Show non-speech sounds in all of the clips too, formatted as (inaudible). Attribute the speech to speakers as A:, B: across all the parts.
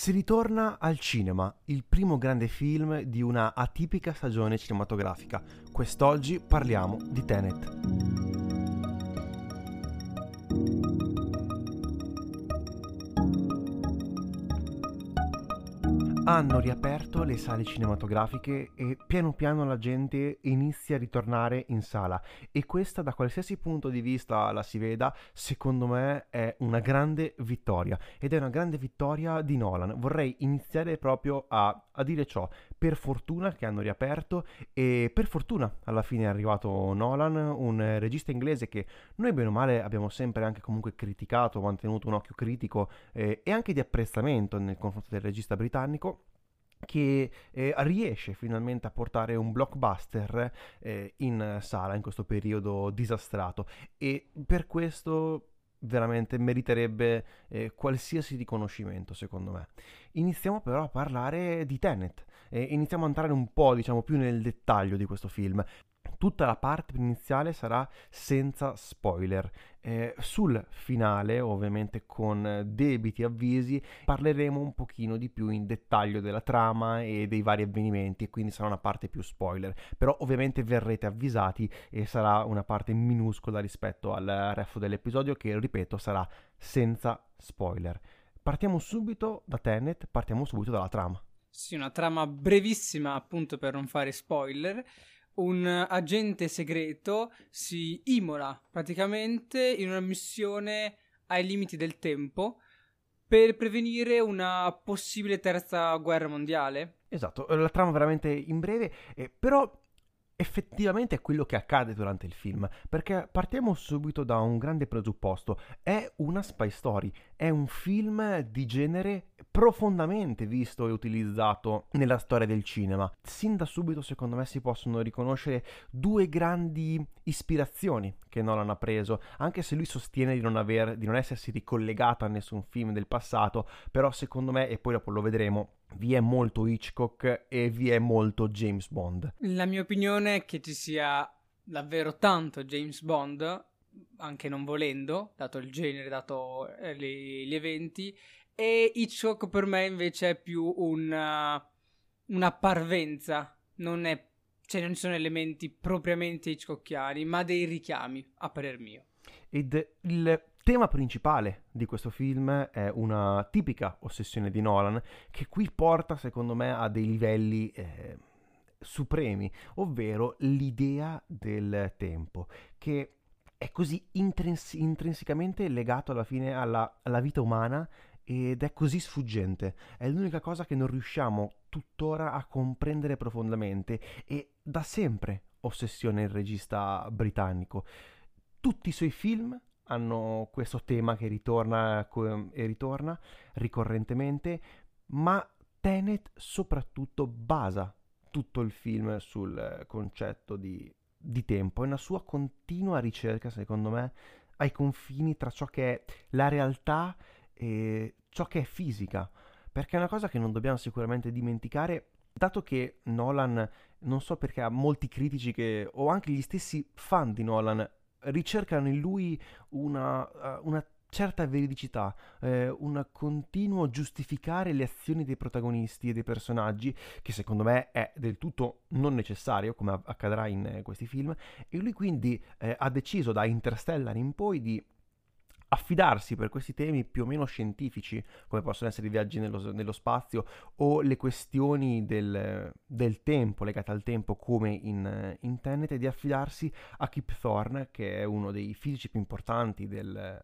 A: Si ritorna al cinema, il primo grande film di una atipica stagione cinematografica. Quest'oggi parliamo di Tenet. Hanno riaperto le sale cinematografiche e piano piano la gente inizia a ritornare in sala. E questa da qualsiasi punto di vista la si veda secondo me è una grande vittoria. Ed è una grande vittoria di Nolan. Vorrei iniziare proprio a, a dire ciò per fortuna che hanno riaperto e per fortuna alla fine è arrivato Nolan un regista inglese che noi bene o male abbiamo sempre anche comunque criticato mantenuto un occhio critico eh, e anche di apprezzamento nel confronto del regista britannico che eh, riesce finalmente a portare un blockbuster eh, in sala in questo periodo disastrato e per questo veramente meriterebbe eh, qualsiasi riconoscimento secondo me. Iniziamo però a parlare di Tenet, e iniziamo a entrare un po' diciamo più nel dettaglio di questo film. Tutta la parte iniziale sarà senza spoiler. Eh, sul finale, ovviamente con debiti avvisi, parleremo un pochino di più in dettaglio della trama e dei vari avvenimenti, quindi sarà una parte più spoiler. Però ovviamente verrete avvisati e sarà una parte minuscola rispetto al resto dell'episodio che, ripeto, sarà senza spoiler. Partiamo subito da Tenet, partiamo subito dalla trama.
B: Sì, una trama brevissima appunto per non fare spoiler un agente segreto si imola praticamente in una missione ai limiti del tempo per prevenire una possibile terza guerra mondiale.
A: Esatto, la trama veramente in breve, eh, però effettivamente è quello che accade durante il film, perché partiamo subito da un grande presupposto, è una spy story, è un film di genere profondamente visto e utilizzato nella storia del cinema. Sin da subito secondo me si possono riconoscere due grandi ispirazioni che Nolan ha preso, anche se lui sostiene di non, aver, di non essersi ricollegato a nessun film del passato, però secondo me, e poi dopo lo vedremo, vi è molto Hitchcock e vi è molto James Bond.
B: La mia opinione è che ci sia davvero tanto James Bond, anche non volendo, dato il genere, dato eh, gli, gli eventi, e Hitchcock per me invece è più una, una parvenza, non è cioè non sono elementi propriamente Hitchcockiani, ma dei richiami, a parer mio.
A: Ed il tema principale di questo film è una tipica ossessione di Nolan che qui porta secondo me a dei livelli eh, supremi, ovvero l'idea del tempo che è così intrins- intrinsecamente legato alla fine alla, alla vita umana ed è così sfuggente. È l'unica cosa che non riusciamo tuttora a comprendere profondamente e da sempre ossessione il regista britannico. Tutti i suoi film hanno questo tema che ritorna e ritorna ricorrentemente, ma Tenet soprattutto basa tutto il film sul concetto di, di tempo, è una sua continua ricerca, secondo me, ai confini tra ciò che è la realtà e ciò che è fisica, perché è una cosa che non dobbiamo sicuramente dimenticare, dato che Nolan, non so perché ha molti critici che, o anche gli stessi fan di Nolan ricercano in lui una, uh, una certa veridicità, eh, un continuo giustificare le azioni dei protagonisti e dei personaggi, che secondo me è del tutto non necessario, come accadrà in eh, questi film, e lui quindi eh, ha deciso da Interstellar in poi di affidarsi per questi temi più o meno scientifici, come possono essere i viaggi nello, nello spazio o le questioni del, del, tempo, legate al tempo come in, in Tenet, di affidarsi a Kip Thorne, che è uno dei fisici più importanti del,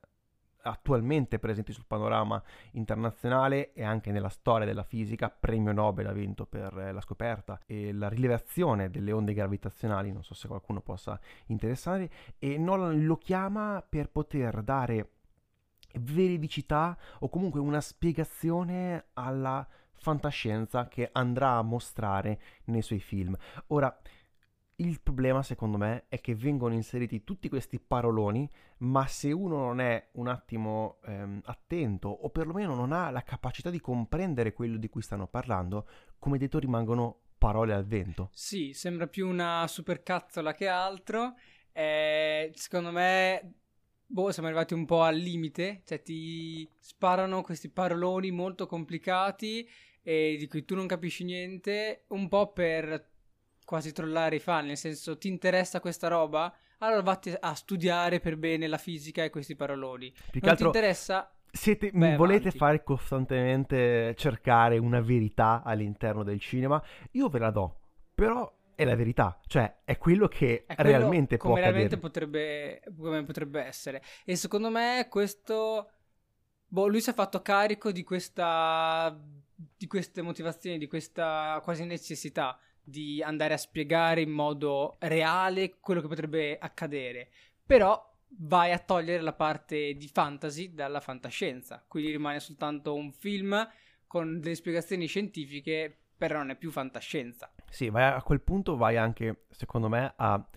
A: attualmente presenti sul panorama internazionale e anche nella storia della fisica, premio Nobel ha vinto per la scoperta e la rilevazione delle onde gravitazionali, non so se qualcuno possa interessare, e Nolan lo chiama per poter dare veridicità o comunque una spiegazione alla fantascienza che andrà a mostrare nei suoi film. Ora, il problema secondo me è che vengono inseriti tutti questi paroloni, ma se uno non è un attimo ehm, attento o perlomeno non ha la capacità di comprendere quello di cui stanno parlando, come detto rimangono parole al vento.
B: Sì, sembra più una supercazzola che altro. Eh, secondo me boh, siamo arrivati un po' al limite, cioè ti sparano questi paroloni molto complicati e di cui tu non capisci niente, un po' per quasi trollare i fan, nel senso ti interessa questa roba? Allora vatti a studiare per bene la fisica e questi paroloni.
A: Più
B: non
A: altro
B: ti interessa?
A: siete,
B: Vai
A: volete
B: avanti.
A: fare costantemente cercare una verità all'interno del cinema? Io ve la do, però è la verità, cioè è quello che
B: È quello
A: realmente può
B: come realmente
A: accadere.
B: potrebbe, come potrebbe essere. E secondo me questo... Boh, lui si è fatto carico di questa... di queste motivazioni, di questa quasi necessità di andare a spiegare in modo reale quello che potrebbe accadere. Però vai a togliere la parte di fantasy dalla fantascienza. Quindi rimane soltanto un film con delle spiegazioni scientifiche, però non è più fantascienza.
A: Sì, vai a quel punto vai anche, secondo me, a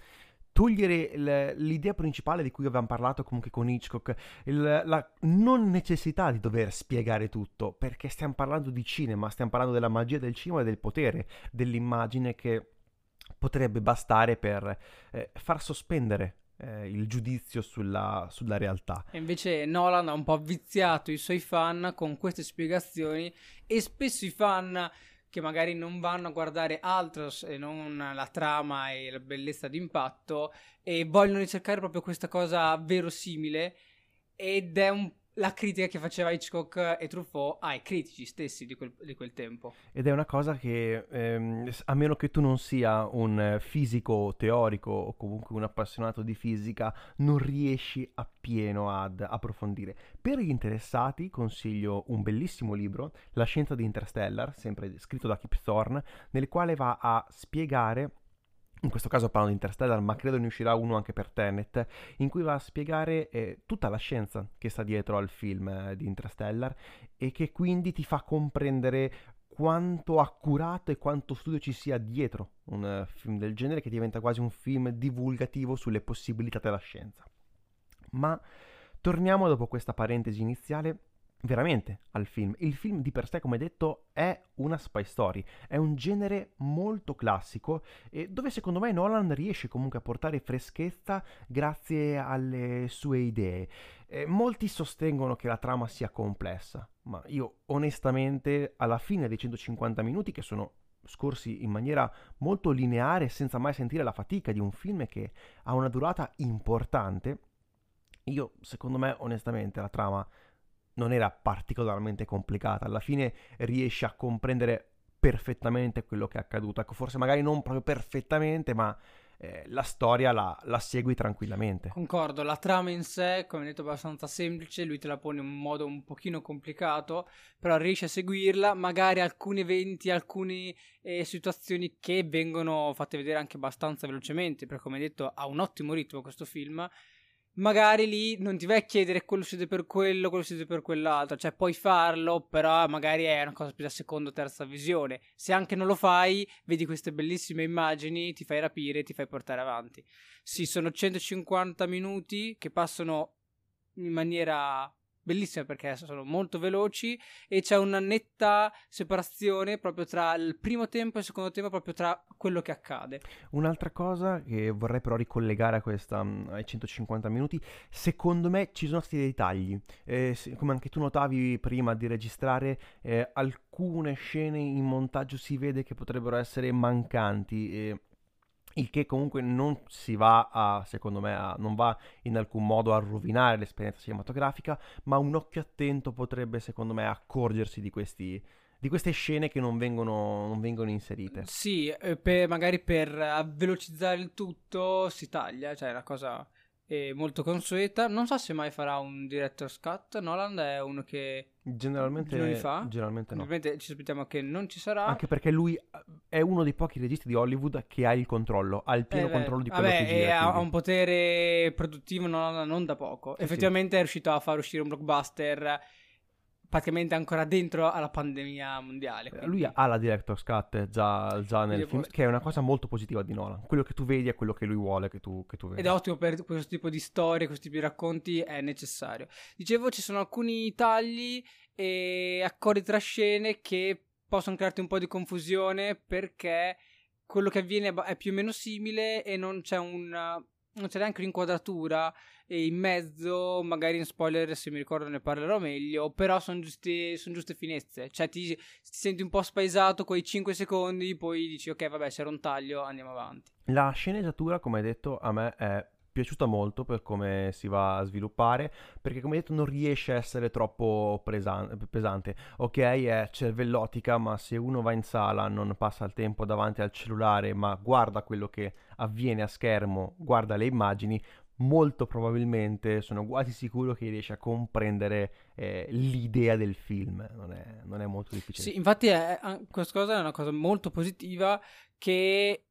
A: togliere l'idea principale di cui avevamo parlato comunque con Hitchcock, il- la non necessità di dover spiegare tutto, perché stiamo parlando di cinema, stiamo parlando della magia del cinema e del potere dell'immagine che potrebbe bastare per eh, far sospendere eh, il giudizio sulla, sulla realtà.
B: E invece Nolan ha un po' viziato i suoi fan con queste spiegazioni e spesso i fan che magari non vanno a guardare altro se non la trama e la bellezza d'impatto e vogliono ricercare proprio questa cosa verosimile ed è un- la critica che faceva Hitchcock e Truffaut ai critici stessi di quel, di quel tempo.
A: Ed è una cosa che, ehm, a meno che tu non sia un fisico teorico o comunque un appassionato di fisica, non riesci appieno ad approfondire. Per gli interessati consiglio un bellissimo libro, La scienza di Interstellar, sempre scritto da Kip Thorne, nel quale va a spiegare in questo caso parlo di Interstellar, ma credo ne uscirà uno anche per Tenet, in cui va a spiegare eh, tutta la scienza che sta dietro al film eh, di Interstellar e che quindi ti fa comprendere quanto accurato e quanto studio ci sia dietro un eh, film del genere che diventa quasi un film divulgativo sulle possibilità della scienza. Ma torniamo dopo questa parentesi iniziale veramente al film. Il film di per sé, come detto, è una spy story, è un genere molto classico e dove secondo me Nolan riesce comunque a portare freschezza grazie alle sue idee. Eh, molti sostengono che la trama sia complessa, ma io onestamente alla fine dei 150 minuti che sono scorsi in maniera molto lineare senza mai sentire la fatica di un film che ha una durata importante, io secondo me onestamente la trama non era particolarmente complicata, alla fine riesce a comprendere perfettamente quello che è accaduto, ecco forse magari non proprio perfettamente ma eh, la storia la, la segui tranquillamente.
B: Concordo, la trama in sé, come detto, è abbastanza semplice, lui te la pone in un modo un pochino complicato, però riesce a seguirla, magari alcuni eventi, alcune eh, situazioni che vengono fatte vedere anche abbastanza velocemente, perché come detto ha un ottimo ritmo questo film, magari lì non ti vai a chiedere quello succede per quello, quello succede per quell'altro, cioè puoi farlo, però magari è una cosa più da seconda o terza visione. Se anche non lo fai, vedi queste bellissime immagini, ti fai rapire, ti fai portare avanti. Sì, sono 150 minuti che passano in maniera bellissima perché sono molto veloci e c'è una netta separazione proprio tra il primo tempo e il secondo tempo, proprio tra quello che accade.
A: Un'altra cosa che vorrei però ricollegare a questa, mm, ai 150 minuti, secondo me ci sono stati dei tagli, Eh, come anche tu notavi prima di registrare, eh, alcune scene in montaggio si vede che potrebbero essere mancanti. e il che comunque non si va a, secondo me, a- non va in alcun modo a rovinare l'esperienza cinematografica, ma un occhio attento potrebbe, secondo me, accorgersi di questi, di queste scene che non vengono, non vengono inserite.
B: Sì, eh, per- magari per velocizzare il tutto si taglia, cioè è una cosa eh, molto consueta. Non so se mai farà un director's cut. Nolan è uno che
A: Generalmente,
B: non li fa.
A: generalmente no.
B: Ovviamente ci aspettiamo che non ci sarà.
A: Anche perché lui è uno dei pochi registi di Hollywood che ha il controllo, ha il pieno
B: Eh,
A: controllo di quello
B: vabbè,
A: che gira.
B: ha,
A: quindi-
B: ha un potere produttivo non, non da poco.
A: Sì,
B: Effettivamente è riuscito a far uscire un blockbuster praticamente ancora dentro alla pandemia mondiale.
A: Eh,
B: quindi-
A: Lui ha la director's cut già, già nel film,
B: può-
A: che è una cosa molto positiva di Nolan. Quello che tu vedi è quello che lui vuole che tu, che tu vedi.
B: Ed è ottimo per questo tipo di storie, questo tipo di racconti, è necessario. Dicevo, ci sono alcuni tagli e accordi tra scene che possono crearti un po' di confusione perché quello che avviene è più o meno simile e non c'è un, non c'è neanche un'inquadratura e in mezzo, magari in spoiler se mi ricordo ne parlerò meglio, però sono son giuste finezze, cioè ti, ti, senti un po' spaesato quei 5 secondi, poi dici ok vabbè c'era un taglio, andiamo avanti.
A: La sceneggiatura come hai detto a me è piaciuta molto per come si va a sviluppare, perché come detto non riesce a essere troppo presan- pesante. Ok, è cervellotica, ma se uno va in sala non passa il tempo davanti al cellulare, ma guarda quello che avviene a schermo, guarda le immagini, molto probabilmente sono quasi sicuro che riesce a comprendere eh, l'idea del film. Non è, non è molto difficile.
B: Sì, infatti è, questa cosa è una cosa molto positiva che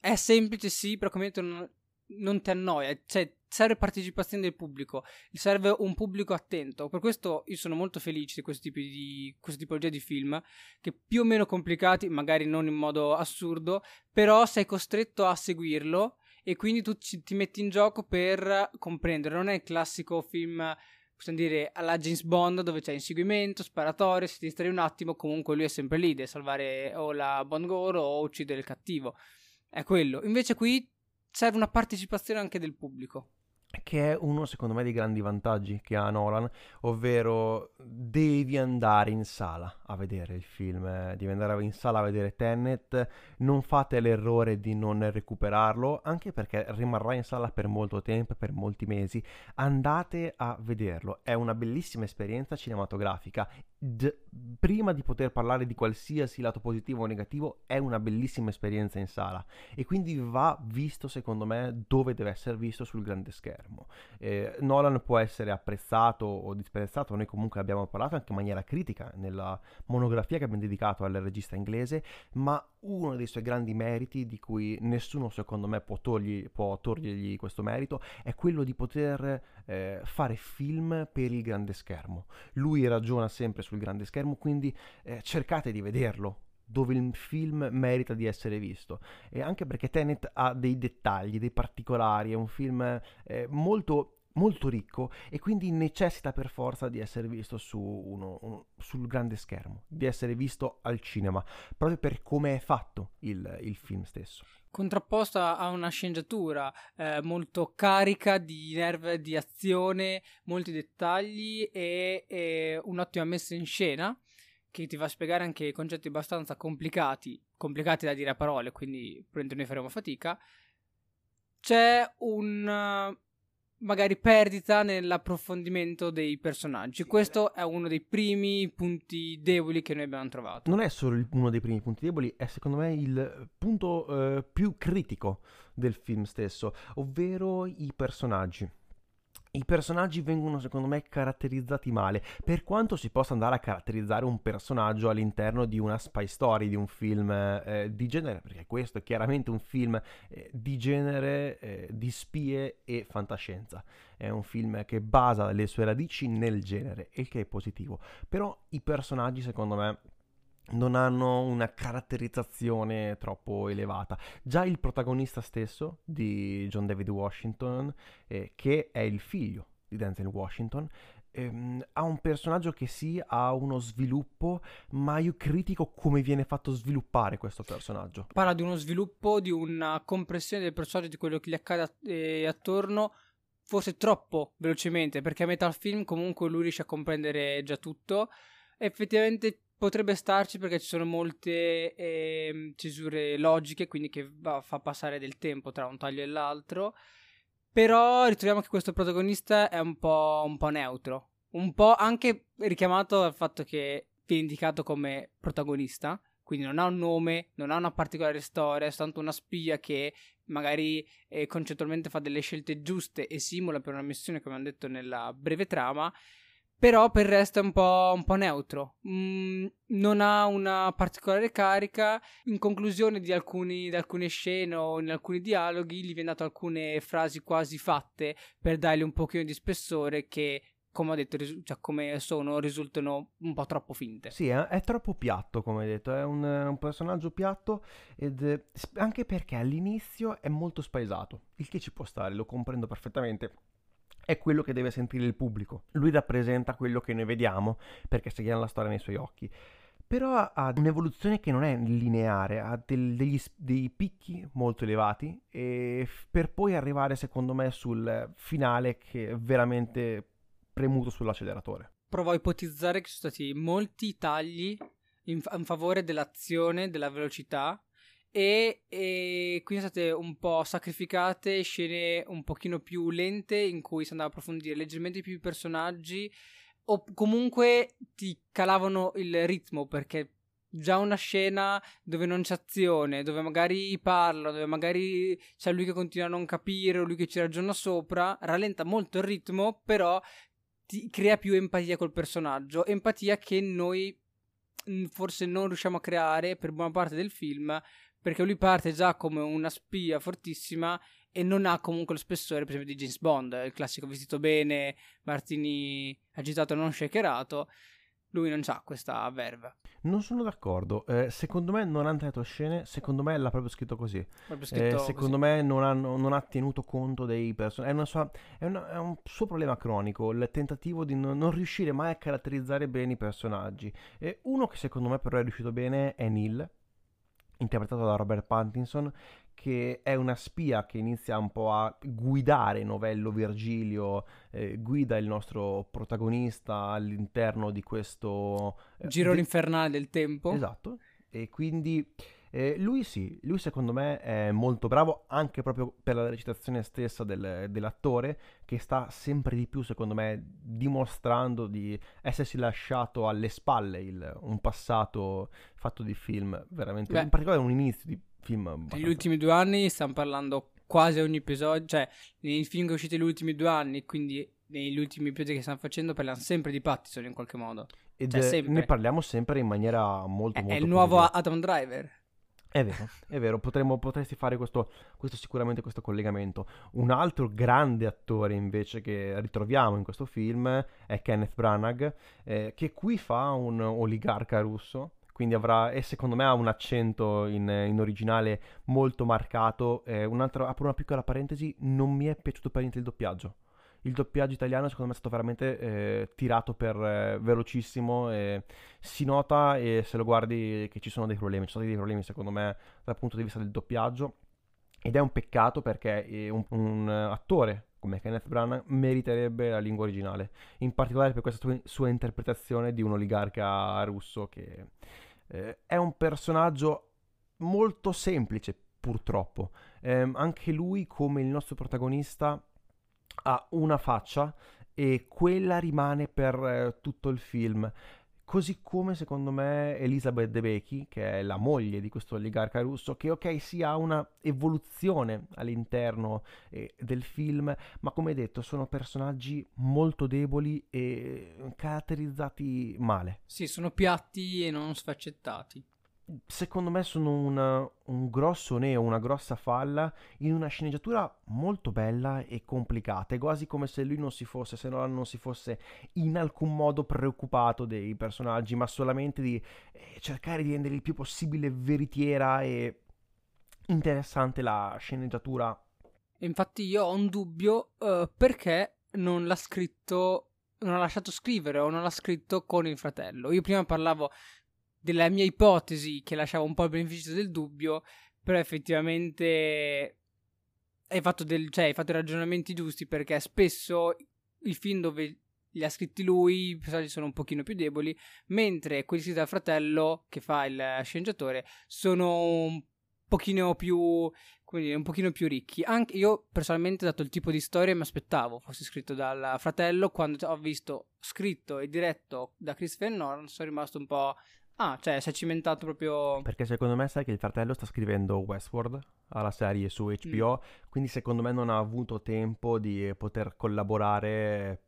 B: è semplice, sì, però come detto non ti annoia, cioè serve partecipazione del pubblico, serve un pubblico attento. Per questo io sono molto felice di questo tipo di questa tipologia di film che più o meno complicati, magari non in modo assurdo, però sei costretto a seguirlo e quindi tu ci, ti metti in gioco per comprendere. Non è il classico film possiamo dire alla James Bond dove c'è inseguimento, sparatorio, se ti distrai un attimo, comunque lui è sempre lì, deve salvare o la Bond Girl o uccidere il cattivo. È quello. Invece qui serve una partecipazione anche del pubblico.
A: Che è uno secondo me dei grandi vantaggi che ha Nolan, ovvero devi andare in sala a vedere il film, eh, devi andare in sala a vedere Tenet, non fate l'errore di non recuperarlo, anche perché rimarrà in sala per molto tempo, per molti mesi, andate a vederlo, è una bellissima esperienza cinematografica, D- prima di poter parlare di qualsiasi lato positivo o negativo, è una bellissima esperienza in sala e quindi va visto secondo me dove deve essere visto sul grande schermo. Eh, Nolan può essere apprezzato o disprezzato, noi comunque abbiamo parlato anche in maniera critica nella monografia che abbiamo dedicato al regista inglese, ma uno dei suoi grandi meriti, di cui nessuno secondo me può, togli, può togliergli questo merito, è quello di poter eh, fare film per il grande schermo. Lui ragiona sempre sul grande schermo, quindi eh, cercate di vederlo dove il film merita di essere visto e anche perché Tenet ha dei dettagli, dei particolari, è un film eh, molto molto ricco e quindi necessita per forza di essere visto su uno, uno, sul grande schermo, di essere visto al cinema, proprio per come è fatto il, il film stesso.
B: Contrapposta a una sceneggiatura eh, molto carica di nerve, di azione, molti dettagli e, e un'ottima messa in scena che ti va a spiegare anche concetti abbastanza complicati, complicati da dire a parole, quindi probabilmente noi faremo fatica. C'è un magari perdita nell'approfondimento dei personaggi. Questo è uno dei primi punti deboli che noi abbiamo trovato.
A: Non è solo uno dei primi punti deboli, è secondo me il punto eh, più critico del film stesso, ovvero i personaggi i personaggi vengono secondo me caratterizzati male, per quanto si possa andare a caratterizzare un personaggio all'interno di una spy story, di un film eh, di genere, perché questo è chiaramente un film eh, di genere, eh, di spie e fantascienza. È un film che basa le sue radici nel genere, il che è positivo. Però i personaggi secondo me non hanno una caratterizzazione troppo elevata. Già il protagonista stesso di John David Washington, eh, che è il figlio di Denzel Washington, ehm, ha un personaggio che sì, ha uno sviluppo, ma io critico come viene fatto sviluppare questo personaggio.
B: Parla di uno sviluppo, di una compressione del personaggio, di quello che gli accade eh, attorno, forse troppo velocemente, perché a metà film comunque lui riesce a comprendere già tutto. Effettivamente potrebbe starci perché ci sono molte eh, cesure logiche, quindi che va, fa passare del tempo tra un taglio e l'altro. Però ritroviamo che questo protagonista è un po', un po' neutro, un po' anche richiamato dal fatto che viene indicato come protagonista, quindi non ha un nome, non ha una particolare storia, è soltanto una spia che magari eh, concettualmente fa delle scelte giuste e simula per una missione, come hanno detto nella breve trama, però per il resto è un po', un po neutro, mm, non ha una particolare carica. In conclusione di, alcuni, di, alcune scene o in alcuni dialoghi gli viene dato alcune frasi quasi fatte per dargli un pochino di spessore che come ho detto, risu- cioè come sono, risultano un po' troppo finte.
A: Sì, è, è troppo piatto, come hai detto, è un, un personaggio piatto ed anche perché all'inizio è molto spaesato, il che ci può stare, lo comprendo perfettamente è quello che deve sentire il pubblico. Lui rappresenta quello che noi vediamo perché seguiamo la storia nei suoi occhi. però ha un'evoluzione che non è lineare, ha del, degli, dei picchi molto elevati e per poi arrivare secondo me sul finale che è veramente premuto sull'acceleratore.
B: Provo a ipotizzare che ci sono stati molti tagli in, in favore dell'azione, della velocità e, e, quindi sono state un po' sacrificate scene un pochino più lente in cui si andava a approfondire leggermente più i personaggi o comunque ti calavano il ritmo perché già una scena dove non c'è azione, dove magari parla, dove magari c'è lui che continua a non capire o lui che ci ragiona sopra, rallenta molto il ritmo, però ti crea più empatia col personaggio, empatia che noi forse non riusciamo a creare per buona parte del film perché lui parte già come una spia fortissima e non ha comunque lo spessore, per esempio, di James Bond, il classico vestito bene, Martini agitato e non shakerato. Lui non ha questa verve.
A: Non sono d'accordo. Eh, secondo me non ha tagliato scene. Secondo me l'ha proprio scritto così.
B: Proprio scritto
A: eh, secondo
B: così.
A: me non ha, non ha, tenuto conto dei personaggi. È, è, è, un suo problema cronico. Il tentativo di non, non riuscire mai a caratterizzare bene i personaggi. E uno che secondo me però è riuscito bene è Neil interpretato da Robert Pattinson, che è una spia che inizia un po' a guidare Novello Virgilio, eh, guida il nostro protagonista all'interno di questo...
B: Eh, Girone de- infernale del tempo.
A: Esatto, e quindi eh, lui sì, lui secondo me è molto bravo anche proprio per la recitazione stessa del, dell'attore che sta sempre di più secondo me dimostrando di essersi lasciato alle spalle il, un passato fatto di film veramente, Beh, in particolare un inizio di film.
B: Abbastanza. Negli ultimi due anni stiamo parlando quasi ogni episodio, cioè nei film che sono usciti negli ultimi due anni, quindi negli ultimi episodi che stanno facendo parliamo sempre di Pattison in qualche modo.
A: Ed cioè, ne parliamo sempre in maniera molto,
B: è,
A: molto
B: È il nuovo Adam Driver.
A: È vero, è vero, potremmo, potresti fare questo, questo, sicuramente questo collegamento. Un altro grande attore invece che ritroviamo in questo film è Kenneth Branagh, eh, che qui fa un oligarca russo, quindi avrà, e secondo me ha un accento in, in originale molto marcato. Eh, un'altra, apro una piccola parentesi, non mi è piaciuto per niente il doppiaggio il doppiaggio italiano secondo me è stato veramente eh, tirato per eh, velocissimo e si nota e se lo guardi che ci sono dei problemi, ci sono dei problemi secondo me dal punto di vista del doppiaggio ed è un peccato perché eh, un, un attore come Kenneth Branagh meriterebbe la lingua originale, in particolare per questa sua, interpretazione di un oligarca russo che eh, è un personaggio molto semplice purtroppo. Eh, anche lui come il nostro protagonista ha una faccia e quella rimane per eh, tutto il film. Così come secondo me Elizabeth Debicki, che è la moglie di questo oligarca russo, che ok si ha una evoluzione all'interno eh, del film, ma come detto sono personaggi molto deboli e caratterizzati male.
B: Sì, sono piatti e non sfaccettati
A: secondo me sono una, un grosso neo, una grossa falla in una sceneggiatura molto bella e complicata. È quasi come se lui non si fosse, se Nolan non si fosse in alcun modo preoccupato dei personaggi, ma solamente di eh, cercare di rendere il più possibile veritiera e interessante la sceneggiatura.
B: Infatti io ho un dubbio uh, perché non l'ha scritto non ha lasciato scrivere o non l'ha scritto con il fratello. Io prima parlavo della mia ipotesi che lasciava un po' il beneficio del dubbio, però effettivamente hai fatto, del, cioè, hai fatto i ragionamenti giusti perché spesso i film dove li ha scritti lui, i personaggi sono un pochino più deboli, mentre quelli scritti dal fratello, che fa il sceneggiatore, sono un pochino più, dire, un pochino più ricchi. Anche io personalmente, dato il tipo di storia, mi aspettavo fosse scritto dal fratello, quando ho visto scritto e diretto da Christopher Nolan, sono rimasto un po' Ah, cioè si è cimentato proprio...
A: Perché secondo me sai che il fratello sta scrivendo Westworld alla serie su HBO, mm. quindi secondo me non ha avuto tempo di poter collaborare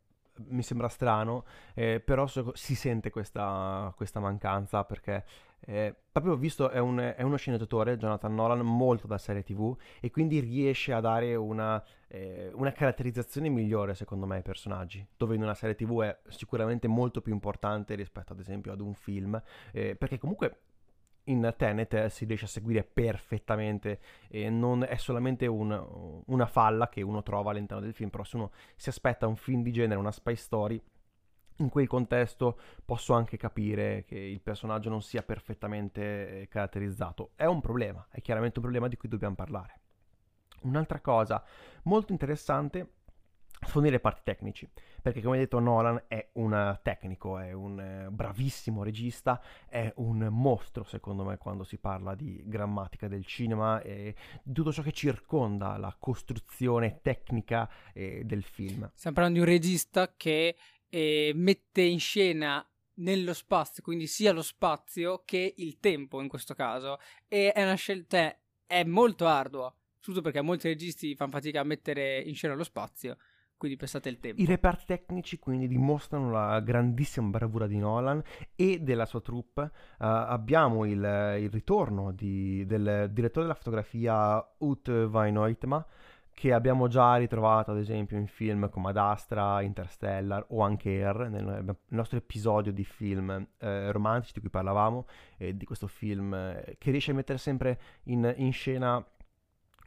A: mi sembra strano, eh, però so, si sente questa, questa mancanza perché eh, proprio visto è, un, è, uno sceneggiatore, Jonathan Nolan, molto da serie tv e quindi riesce a dare una, eh, una, caratterizzazione migliore secondo me ai personaggi, dove in una serie tv è sicuramente molto più importante rispetto ad esempio ad un film, eh, perché comunque in Tenet si riesce a seguire perfettamente e non è solamente un, una falla che uno trova all'interno del film, però se uno si aspetta un film di genere, una spy story, in quel contesto posso anche capire che il personaggio non sia perfettamente eh, caratterizzato. È un problema, è chiaramente un problema di cui dobbiamo parlare. Un'altra cosa molto interessante sono i reparti tecnici, perché come detto Nolan è un tecnico, è un eh, bravissimo regista, è un mostro secondo me quando si parla di grammatica del cinema e di tutto ciò che circonda la costruzione tecnica eh, del film.
B: Stiamo parlando di un regista che eh, mette in scena nello spazio, quindi sia lo spazio che il tempo in questo caso, e è una scelta, è molto ardua, soprattutto perché molti registi fanno fatica a mettere in scena lo spazio quindi pensate il tempo.
A: I reparti tecnici quindi dimostrano la grandissima bravura di Nolan e della sua troupe. Uh, abbiamo il, il ritorno di, del direttore della fotografia Ut Oytma, che abbiamo già ritrovato ad esempio in film come Ad Astra, Interstellar o anche Air, nel, nostro episodio di film eh, romantici di cui parlavamo, eh, di questo film eh, che riesce a mettere sempre in, in scena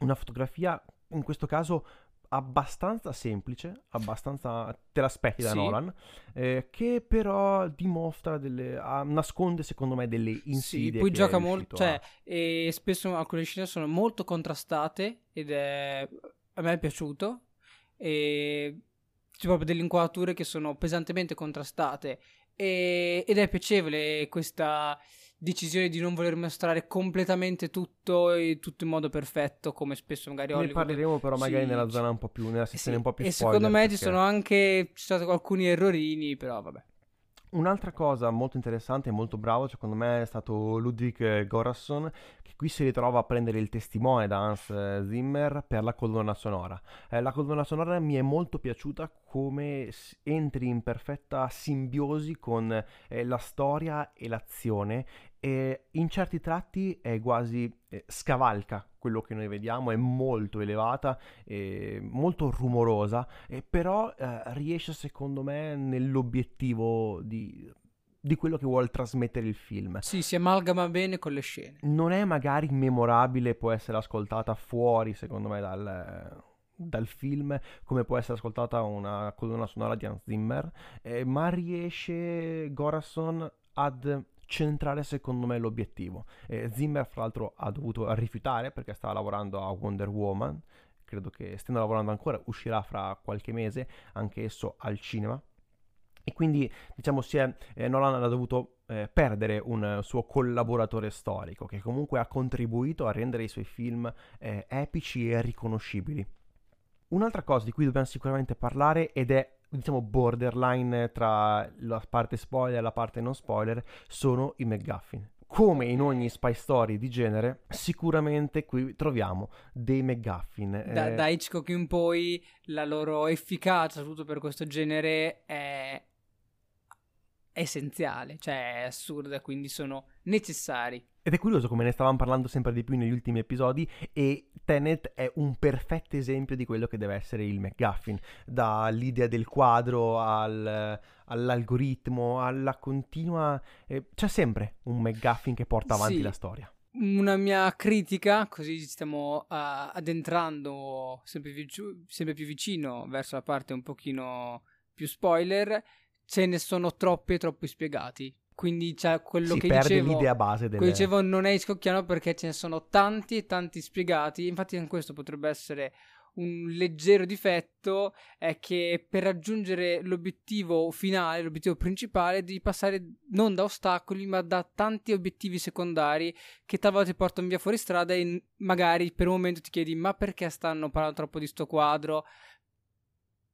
A: una fotografia, in questo caso abbastanza semplice, abbastanza te l'aspetti da sì. Nolan, eh, che però dimostra delle, ah, nasconde secondo me delle insidie.
B: Sì, poi gioca molto, cioè, e spesso alcune scene sono molto contrastate ed è, a me è piaciuto, e c'è proprio delle inquadrature che sono pesantemente contrastate e, ed è piacevole questa decisione di non voler mostrare completamente tutto e tutto in modo perfetto come spesso magari
A: Hollywood. Ne parleremo però magari sì, nella zona un po' più nella sezione sì. un po' più
B: e secondo me perché... ci sono anche ci sono stati alcuni errorini però vabbè
A: Un'altra cosa molto interessante e molto bravo secondo me è stato Ludwig Gorasson che qui si ritrova a prendere il testimone da Hans Zimmer per la colonna sonora. Eh, la colonna sonora mi è molto piaciuta come entri in perfetta simbiosi con eh, la storia e l'azione e in certi tratti è quasi eh, scavalca quello che noi vediamo, è molto elevata, eh, molto rumorosa, eh, però riesce secondo me nell'obiettivo di, di quello che vuole trasmettere il film.
B: Sì, si amalgama bene con le scene.
A: Non è magari memorabile, può essere ascoltata fuori, secondo me, dal, dal film, come può essere ascoltata una colonna sonora di Hans Zimmer, eh, ma riesce Gorasson ad centrare secondo me l'obiettivo. Eh, Zimmer fra l'altro ha dovuto rifiutare perché stava lavorando a Wonder Woman, credo che stendo lavorando ancora, uscirà fra qualche mese anche esso al cinema. E quindi diciamo si è, eh, Nolan ha dovuto eh, perdere un suo collaboratore storico che comunque ha contribuito a rendere i suoi film eh, epici e riconoscibili. Un'altra cosa di cui dobbiamo sicuramente parlare ed è diciamo borderline tra la parte spoiler e la parte non spoiler sono i McGuffin. Come in ogni spy story di genere, sicuramente qui troviamo dei McGuffin.
B: Da, eh... da Hitchcock in poi la loro efficacia, soprattutto per questo genere, è essenziale, cioè è assurda, quindi sono necessari.
A: Ed è curioso come ne stavamo parlando sempre di più negli ultimi episodi e Tenet è un perfetto esempio di quello che deve essere il McGuffin, dall'idea del quadro al, all'algoritmo, alla continua... Eh, c'è sempre un McGuffin che porta avanti sì. la storia.
B: Una mia critica, così stiamo uh, addentrando sempre più, sempre più vicino verso la parte un pochino più spoiler, ce ne sono troppi e troppi spiegati. Quindi c'è quello
A: si
B: che
A: perde
B: dicevo.
A: l'idea base
B: delle... Quello dicevo non è scocchiano perché ce ne sono tanti e tanti spiegati. Infatti, anche questo potrebbe essere un leggero difetto. È che per raggiungere l'obiettivo finale, l'obiettivo principale, devi passare non da ostacoli, ma da tanti obiettivi secondari che talvolta ti portano via fuori strada. E magari per un momento ti chiedi: ma perché stanno parlando troppo di sto quadro?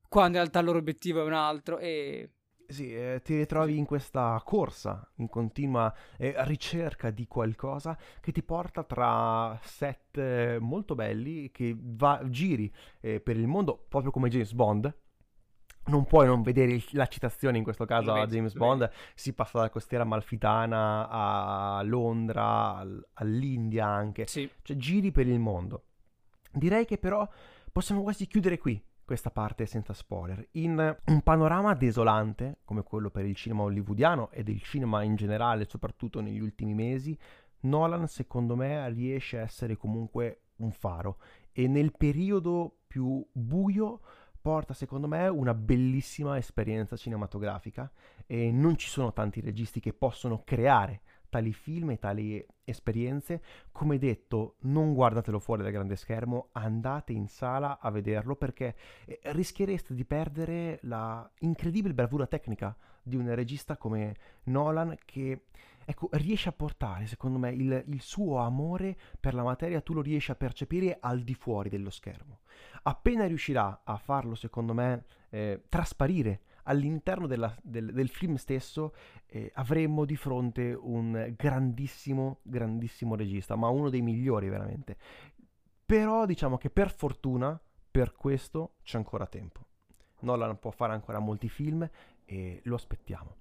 B: Quando in realtà il loro obiettivo è un altro. E
A: sì, eh, ti ritrovi in questa corsa, in continua eh, ricerca di qualcosa che ti porta tra set eh, molto belli, che va, giri eh, per il mondo proprio come James Bond. Non puoi non vedere la citazione in questo caso a James Bond, si passa dalla costiera malfitana a Londra, all'India anche,
B: sì.
A: cioè giri per il mondo. Direi che però possiamo quasi chiudere qui questa parte senza spoiler. In un panorama desolante, come quello per il cinema hollywoodiano e del cinema in generale, soprattutto negli ultimi mesi, Nolan secondo me riesce a essere comunque un faro e nel periodo più buio porta secondo me una bellissima esperienza cinematografica e non ci sono tanti registi che possono creare tali film e tali esperienze. Come detto, non guardatelo fuori dal grande schermo, andate in sala a vederlo perché eh, rischiereste di perdere la incredibile bravura tecnica di un regista come Nolan che ecco, riesce a portare, secondo me, il, il, suo amore per la materia, tu lo riesci a percepire al di fuori dello schermo. Appena riuscirà a farlo, secondo me, eh, trasparire all'interno della, del, del, film stesso, eh, avremmo di fronte un grandissimo, grandissimo regista, ma uno dei migliori veramente. Però diciamo che per fortuna, per questo c'è ancora tempo. Nolan può fare ancora molti film e lo aspettiamo.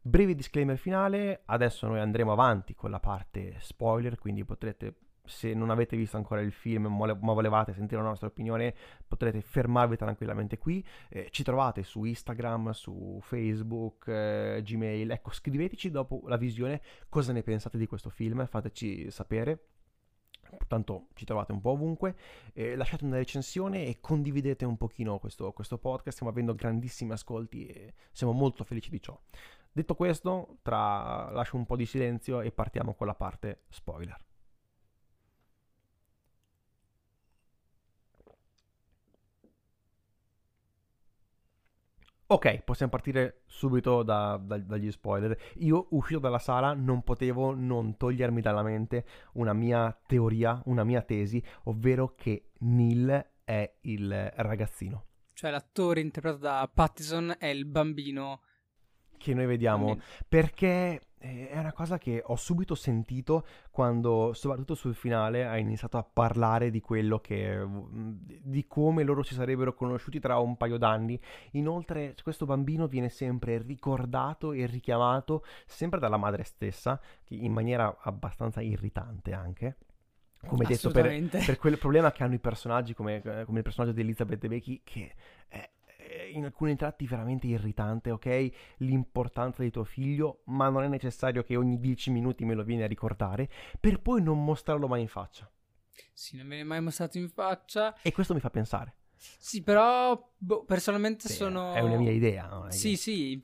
A: Breve disclaimer finale, adesso noi andremo avanti con la parte spoiler, quindi potrete, se non avete visto ancora il film ma volevate sentire la nostra opinione, potrete fermarvi tranquillamente qui. Eh, ci trovate su Instagram, su Facebook, eh, Gmail, ecco scriveteci dopo la visione cosa ne pensate di questo film, fateci sapere tanto ci trovate un po' ovunque, eh, lasciate una recensione e condividete un pochino questo, questo, podcast, stiamo avendo grandissimi ascolti e siamo molto felici di ciò. Detto questo, tra... lascio un po' di silenzio e partiamo con la parte spoiler. Ok, possiamo partire subito da, da, dagli spoiler. Io uscito dalla sala non potevo non togliermi dalla mente una mia teoria, una mia tesi, ovvero che Neil è il ragazzino.
B: Cioè l'attore interpretato da Pattison è il bambino
A: che noi vediamo, perché eh, è una cosa che ho subito sentito quando, soprattutto sul finale, ha iniziato a parlare di quello che. di come loro si sarebbero conosciuti tra un paio d'anni. Inoltre, questo bambino viene sempre ricordato e richiamato sempre dalla madre stessa, in maniera abbastanza irritante anche come detto, per, per, quel problema che hanno i personaggi, come, come il personaggio di Elizabeth Debicki, che in alcuni tratti veramente irritante, ok? L'importanza di tuo figlio, ma non è necessario che ogni 10 minuti me lo vieni a ricordare, per poi non mostrarlo mai in faccia.
B: Sì, non viene mai mostrato in faccia.
A: E questo mi fa pensare.
B: Sì, però boh, personalmente sì,
A: sono... È una mia idea. No?
B: Sì,
A: che...
B: sì,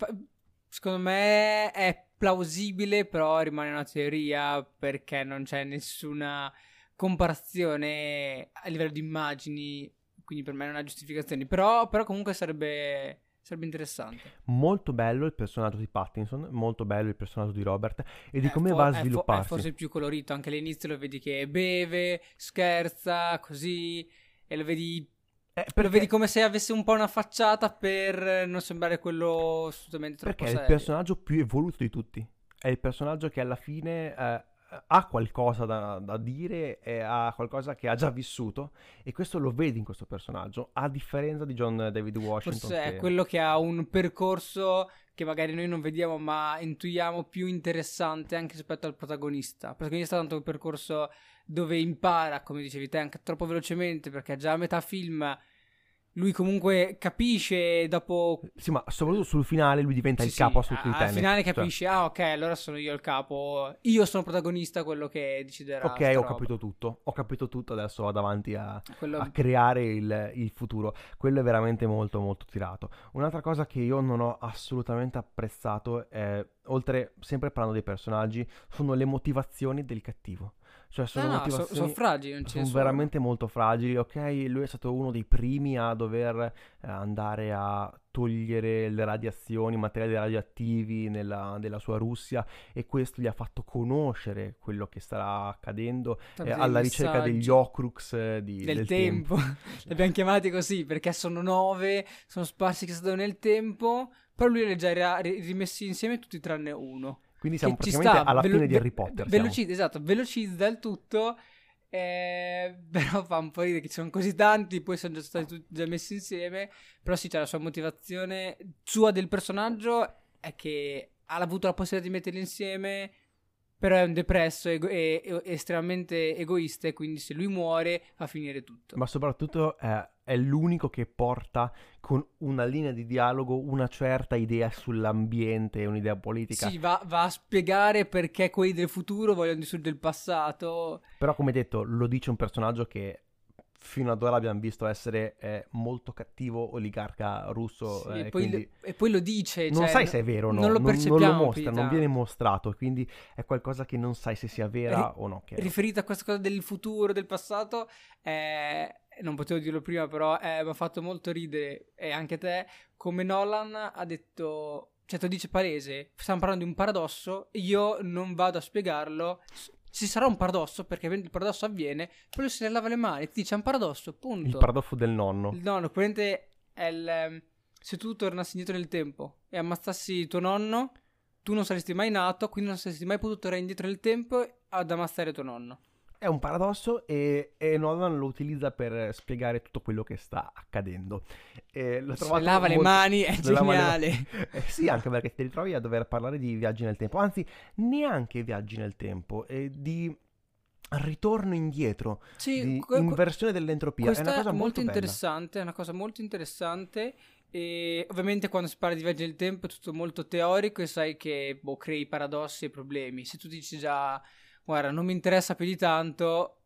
B: secondo me è plausibile, però rimane una teoria perché non c'è nessuna comparazione a livello di immagini quindi per me non ha giustificazioni. Però, però comunque sarebbe, sarebbe interessante.
A: Molto bello il personaggio di Pattinson, molto bello il personaggio di Robert e di come fo- va a svilupparsi. È,
B: fo- è forse il più colorito, anche all'inizio lo vedi che beve, scherza, così, e lo vedi eh, perché... Lo vedi come se avesse un po' una facciata per non sembrare quello assolutamente troppo
A: Perché
B: serio.
A: è il personaggio più evoluto di tutti. È il personaggio che alla fine eh, ha qualcosa da, da, dire e ha qualcosa che ha già vissuto e questo lo vedi in questo personaggio a differenza di John David Washington
B: forse che... è quello che ha un percorso che magari noi non vediamo ma intuiamo più interessante anche rispetto al protagonista. Il protagonista ha tanto un percorso dove impara come dicevi te anche troppo velocemente perché già a metà film lui comunque capisce dopo...
A: Sì, ma soprattutto sul finale lui diventa sì, il capo
B: sì,
A: assoluto di Tenet.
B: Al finale cioè. capisce, cioè. ah ok, allora sono io il capo, io sono protagonista, quello che deciderà.
A: Ok, ho roba. capito tutto, ho capito tutto, adesso vado avanti a, quello... a creare il, il, futuro. Quello è veramente molto molto tirato. Un'altra cosa che io non ho assolutamente apprezzato è, oltre sempre parlando dei personaggi, sono le motivazioni del cattivo. Cioè sono
B: no, no, so, sono fragili, non
A: sono veramente molto fragili, ok? Lui è stato uno dei primi a dover eh, andare a togliere le radiazioni, i materiali radioattivi nella, nella, sua Russia e questo gli ha fatto conoscere quello che starà accadendo eh, alla ricerca degli Ocrux eh, di,
B: del,
A: del,
B: tempo. tempo. (laughs) Li abbiamo chiamati così perché sono nove, sono sparsi che sono nel tempo, però lui li ha già rimessi insieme tutti tranne uno.
A: Quindi siamo praticamente sta, alla velo- fine di Harry Potter.
B: Veloci- esatto, velocizza il tutto. Eh, (laughs) però fa un po' ridere che ci sono così tanti, poi sono già stati tutti già messi insieme. Però sì, c'è la sua motivazione sua del personaggio è che ha avuto la possibilità di metterli insieme. Però è un depresso e, e, e estremamente egoista. E quindi se lui muore, fa finire tutto.
A: Ma soprattutto eh, è l'unico che porta con una linea di dialogo una certa idea sull'ambiente, un'idea politica.
B: Sì, va, va a spiegare perché quelli del futuro vogliono distruggere il passato.
A: Però, come detto, lo dice un personaggio che fino ad ora abbiamo visto essere eh, molto cattivo oligarca russo.
B: Sì,
A: eh,
B: e, poi
A: quindi
B: lo, e, poi lo, dice.
A: Non
B: cioè,
A: sai se è vero o no,
B: non lo
A: non,
B: percepiamo.
A: Non lo mostra, non viene mostrato, quindi è qualcosa che non sai se sia vera
B: Ri-
A: o no. Che
B: riferito a questa cosa del futuro, del passato, eh, non potevo dirlo prima, però eh, mi ha fatto molto ridere, e anche te, come Nolan ha detto... Cioè, tu dice palese, stiamo parlando di un paradosso, io non vado a spiegarlo, ci sarà un paradosso perché il paradosso avviene, poi lui se ne lava le mani, ti dice è un paradosso, punto.
A: Il paradosso del nonno.
B: Il nonno, praticamente è il... ehm, Se tu tornassi indietro nel tempo e ammazzassi tuo nonno, tu non saresti mai nato, quindi non saresti mai potuto tornare indietro nel tempo ad ammazzare tuo nonno.
A: È un paradosso e, e Nolan lo utilizza per spiegare tutto quello che sta accadendo. E l'ho trovato
B: lava le
A: molto-
B: mani, è
A: Se le
B: geniale.
A: mani. Eh, sì, anche perché ti ritrovi a dover parlare di viaggi nel tempo, anzi, neanche viaggi nel tempo, e di ritorno indietro,
B: Sì,
A: di
B: que-
A: inversione dell'entropia. È una cosa
B: molto
A: molto
B: interessante, è una cosa molto interessante. E ovviamente quando si parla di viaggi nel tempo è tutto molto teorico e sai che boh, crei paradossi e problemi. Se tu dici già, guarda, non mi interessa più di tanto,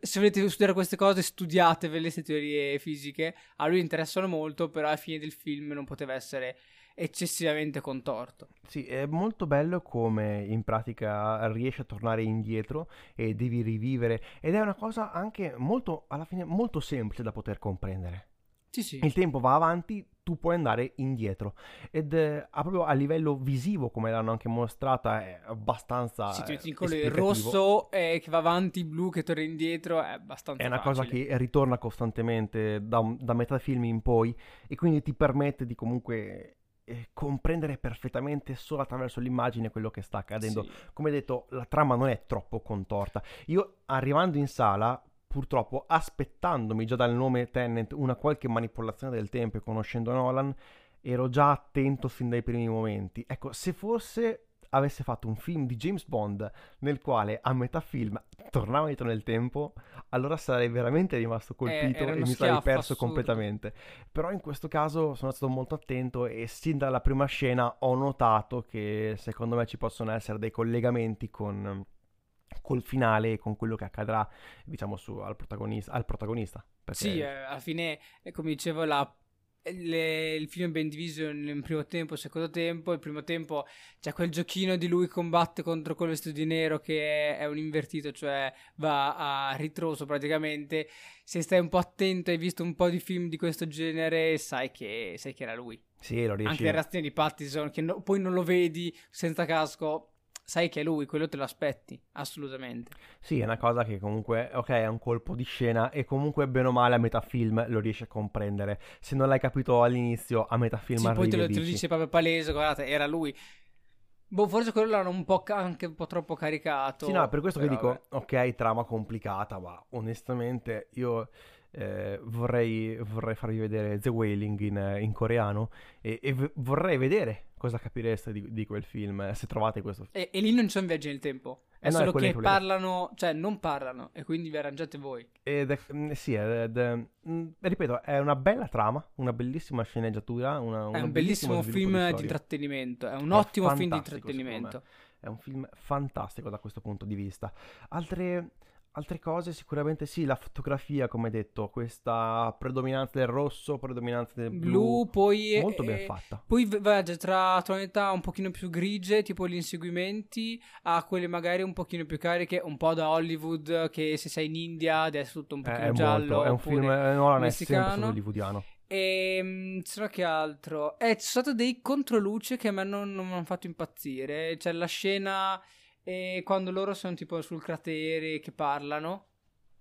B: se volete studiare queste cose, studiatevele queste teorie fisiche. A lui interessano molto, però alla fine del film non poteva essere eccessivamente contorto.
A: Sì, è molto bello come in pratica riesci a tornare indietro e devi rivivere ed è una cosa anche molto, alla fine, molto semplice da poter comprendere.
B: Sì, sì.
A: Il tempo va avanti, tu puoi andare indietro ed eh, a- proprio a livello visivo, come l'hanno anche mostrata, è abbastanza
B: Sì, ti colore il rosso eh, che va avanti, blu che torna indietro, è abbastanza
A: È una cosa
B: facile.
A: che ritorna costantemente da, da metà film in poi e quindi ti permette di comunque eh, comprendere perfettamente solo attraverso l'immagine quello che sta accadendo.
B: Sì.
A: Come detto, la trama non è troppo contorta. Io arrivando in sala, purtroppo aspettandomi già dal nome Tennant una qualche manipolazione del tempo e conoscendo Nolan, ero già attento fin dai primi momenti. Ecco, se fosse avesse fatto un film di James Bond nel quale a metà film tornava indietro nel tempo, allora sarei veramente rimasto colpito
B: era
A: e mi sarei perso
B: assurdo.
A: completamente. Però in questo caso sono stato molto attento e sin dalla prima scena ho notato che secondo me ci possono essere dei collegamenti con col finale con quello che accadrà, diciamo, su, al, protagonista, al protagonista. Perché
B: Sì, eh, alla fine, eh, come dicevo, la- le- il film è ben diviso in, primo tempo e secondo tempo. Il primo tempo c'è quel giochino di lui combatte contro quello vestito di nero che è, è un invertito, cioè va a ritroso praticamente. Se stai un po' attento e hai visto un po' di film di questo genere, sai che, sai che era lui.
A: Sì, lo riesci
B: Anche le reazioni di Pattison, che no- poi non lo vedi senza casco, sai che è lui, quello te lo aspetti, assolutamente.
A: Sì, è una cosa che comunque, ok, è un colpo di scena e comunque bene o male a metà film lo riesci a comprendere. Se non l'hai capito all'inizio, a metà film
B: Sì, poi
A: arrivi
B: te lo, te lo dice proprio palese, guardate, era lui. Boh, forse quello l'hanno un po' ca- anche un po' troppo caricato.
A: Sì, no, per questo che
B: però
A: dico, ok, trama complicata, ma onestamente io eh, vorrei, vorrei farvi vedere The Wailing in, in coreano e, e v- vorrei vedere cosa capireste di, di quel film se trovate questo film.
B: E, e lì non c'è un viaggio nel tempo. È
A: Eh no, è
B: solo
A: quello
B: che parlano, cioè non parlano, e quindi vi arrangiate voi.
A: Ed è, mm, sì, ed è- ripeto, è una bella trama, una bellissima sceneggiatura, una,
B: È un bellissimo film di,
A: storia.
B: intrattenimento. È un
A: È
B: ottimo film di intrattenimento.
A: È un film fantastico da questo punto di vista. Altre, altre cose, sicuramente sì, la fotografia, come detto, questa predominanza del rosso, predominanza del blu,
B: Blu, poi.
A: molto ben
B: eh,
A: fatta.
B: Poi viaggia tra tonalità un pochino più grigie, tipo gli inseguimenti, a quelle magari un pochino più cariche, un po' da Hollywood, che se sei in India essere tutto un
A: È,
B: pochino
A: è
B: giallo.
A: molto, è un film, eh, Nolan è sempre hollywoodiano.
B: E se no che altro? Eh, ci sono stati dei controluce che a me non, non mi hanno fatto impazzire. C'è la scena eh, quando loro sono tipo sul cratere che parlano,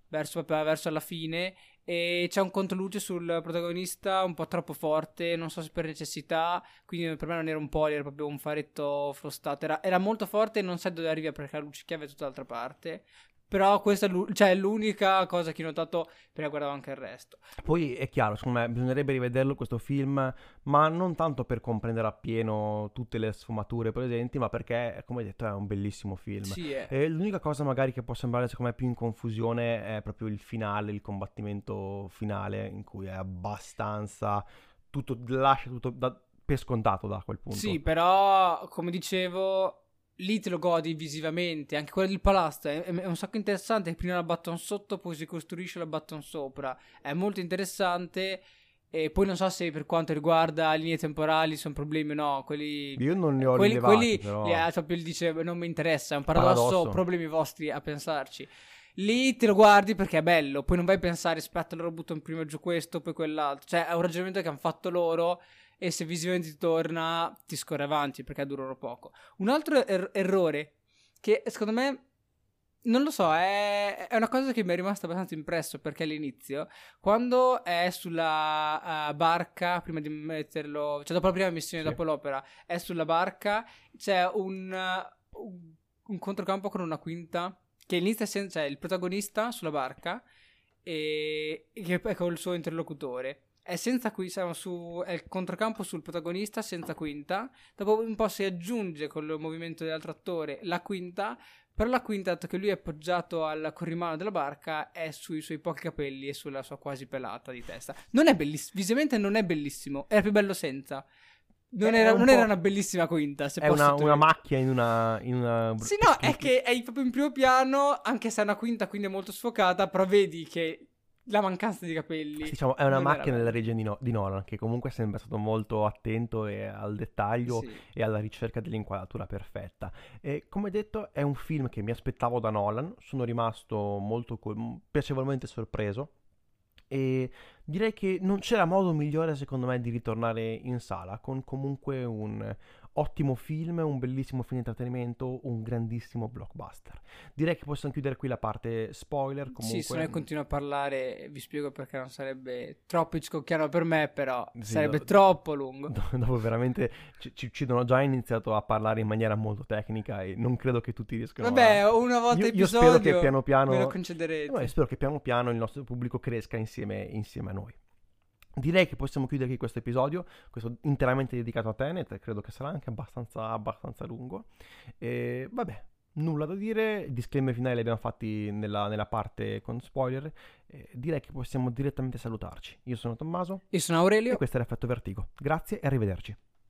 B: verso, proprio verso la fine, e c'è un controluce sul protagonista un po' troppo forte, non so se per necessità, quindi per me non era un po', era proprio un faretto frostato. Era, era molto forte e non sai dove arriva perché la luce chiave è tutt'altra parte. Però questa è, l'u- cioè, è l'unica cosa che ho notato perché guardavo anche il resto.
A: Poi è chiaro, secondo me bisognerebbe rivederlo questo film, ma non tanto per comprendere appieno tutte le sfumature presenti, ma perché, come detto, è un bellissimo film.
B: Sì, è.
A: E l'unica cosa magari che può sembrare secondo me più in confusione è proprio il finale, il combattimento finale, in cui è abbastanza tutto, lascia tutto da- per scontato da quel punto.
B: Sì, però come dicevo, lì te lo godi visivamente. Anche quello del palazzo è, è un sacco interessante. Prima la button sotto, poi si costruisce la button sopra. È molto interessante. E poi non so se per quanto riguarda linee temporali sono problemi o no. Quelli,
A: Io non ne ho
B: quelli,
A: rilevati,
B: quelli
A: però...
B: eh, Bill dice non mi interessa. È un paradosso,
A: Paradosso.
B: problemi vostri a pensarci. Lì te lo guardi perché è bello. Poi non vai a pensare, aspetta, loro buttano prima giù questo, poi quell'altro. Cioè, è un ragionamento che hanno fatto loro. E se visivamente ti torna, ti scorre avanti perché durano poco. Un altro er- errore che secondo me non lo so, è, è una cosa che mi è rimasta abbastanza impresso perché all'inizio, quando è sulla uh, barca, prima di metterlo, cioè dopo la prima missione,
A: Sì.
B: dopo l'opera, è sulla barca, c'è un, uh, un, un controcampo con una quinta che inizia senza cioè, il protagonista sulla barca e, e che è col suo interlocutore. È senza qui siamo su è il controcampo sul protagonista senza quinta. Dopo un po' si aggiunge con il movimento dell'altro attore la quinta. Però la quinta, dato che lui è appoggiato al corrimano della barca, è sui suoi pochi capelli e sulla sua quasi pelata di testa. Non è bellissimo, visivamente non è bellissimo, era più bello senza. Non,
A: È
B: era,
A: un
B: non era una bellissima quinta, se
A: È una, una macchia in una... In una...
B: Sì, no, è che è proprio in primo piano, anche se è una quinta, quindi è molto sfocata, però vedi che la mancanza di capelli...
A: Sì, diciamo, è una macchina della regia di, No- di Nolan, che comunque è sempre stato molto attento e al dettaglio
B: Sì.
A: e alla ricerca dell'inquadratura perfetta. E come detto, è un film che mi aspettavo da Nolan, sono rimasto molto co- piacevolmente sorpreso e direi che non c'era modo migliore secondo me di ritornare in sala con comunque un ottimo film, un bellissimo film di intrattenimento, un grandissimo blockbuster. Direi che possiamo chiudere qui la parte spoiler comunque.
B: Sì, se noi continuo a parlare vi spiego perché non sarebbe troppo Hitchcockiano per me, però
A: Sì,
B: sarebbe
A: do-
B: troppo lungo. (laughs)
A: Do- Dopo veramente ci, ci uccidono già iniziato a parlare in maniera molto tecnica e non credo che tutti riescano
B: Vabbè,
A: a...
B: una volta
A: Io, io
B: episodio
A: spero che piano piano...
B: me lo concederete.
A: Eh, spero che piano piano il nostro pubblico cresca insieme, insieme a noi. Direi che possiamo chiudere qui questo episodio, questo interamente dedicato a Tenet, credo che sarà anche abbastanza, abbastanza lungo. E vabbè, nulla da dire, disclaimer finali li abbiamo fatti nella, nella parte con spoiler. E direi che possiamo direttamente salutarci. Io sono Tommaso
B: Io sono Aurelio.
A: e questo è l'effetto Vertigo. Grazie e arrivederci.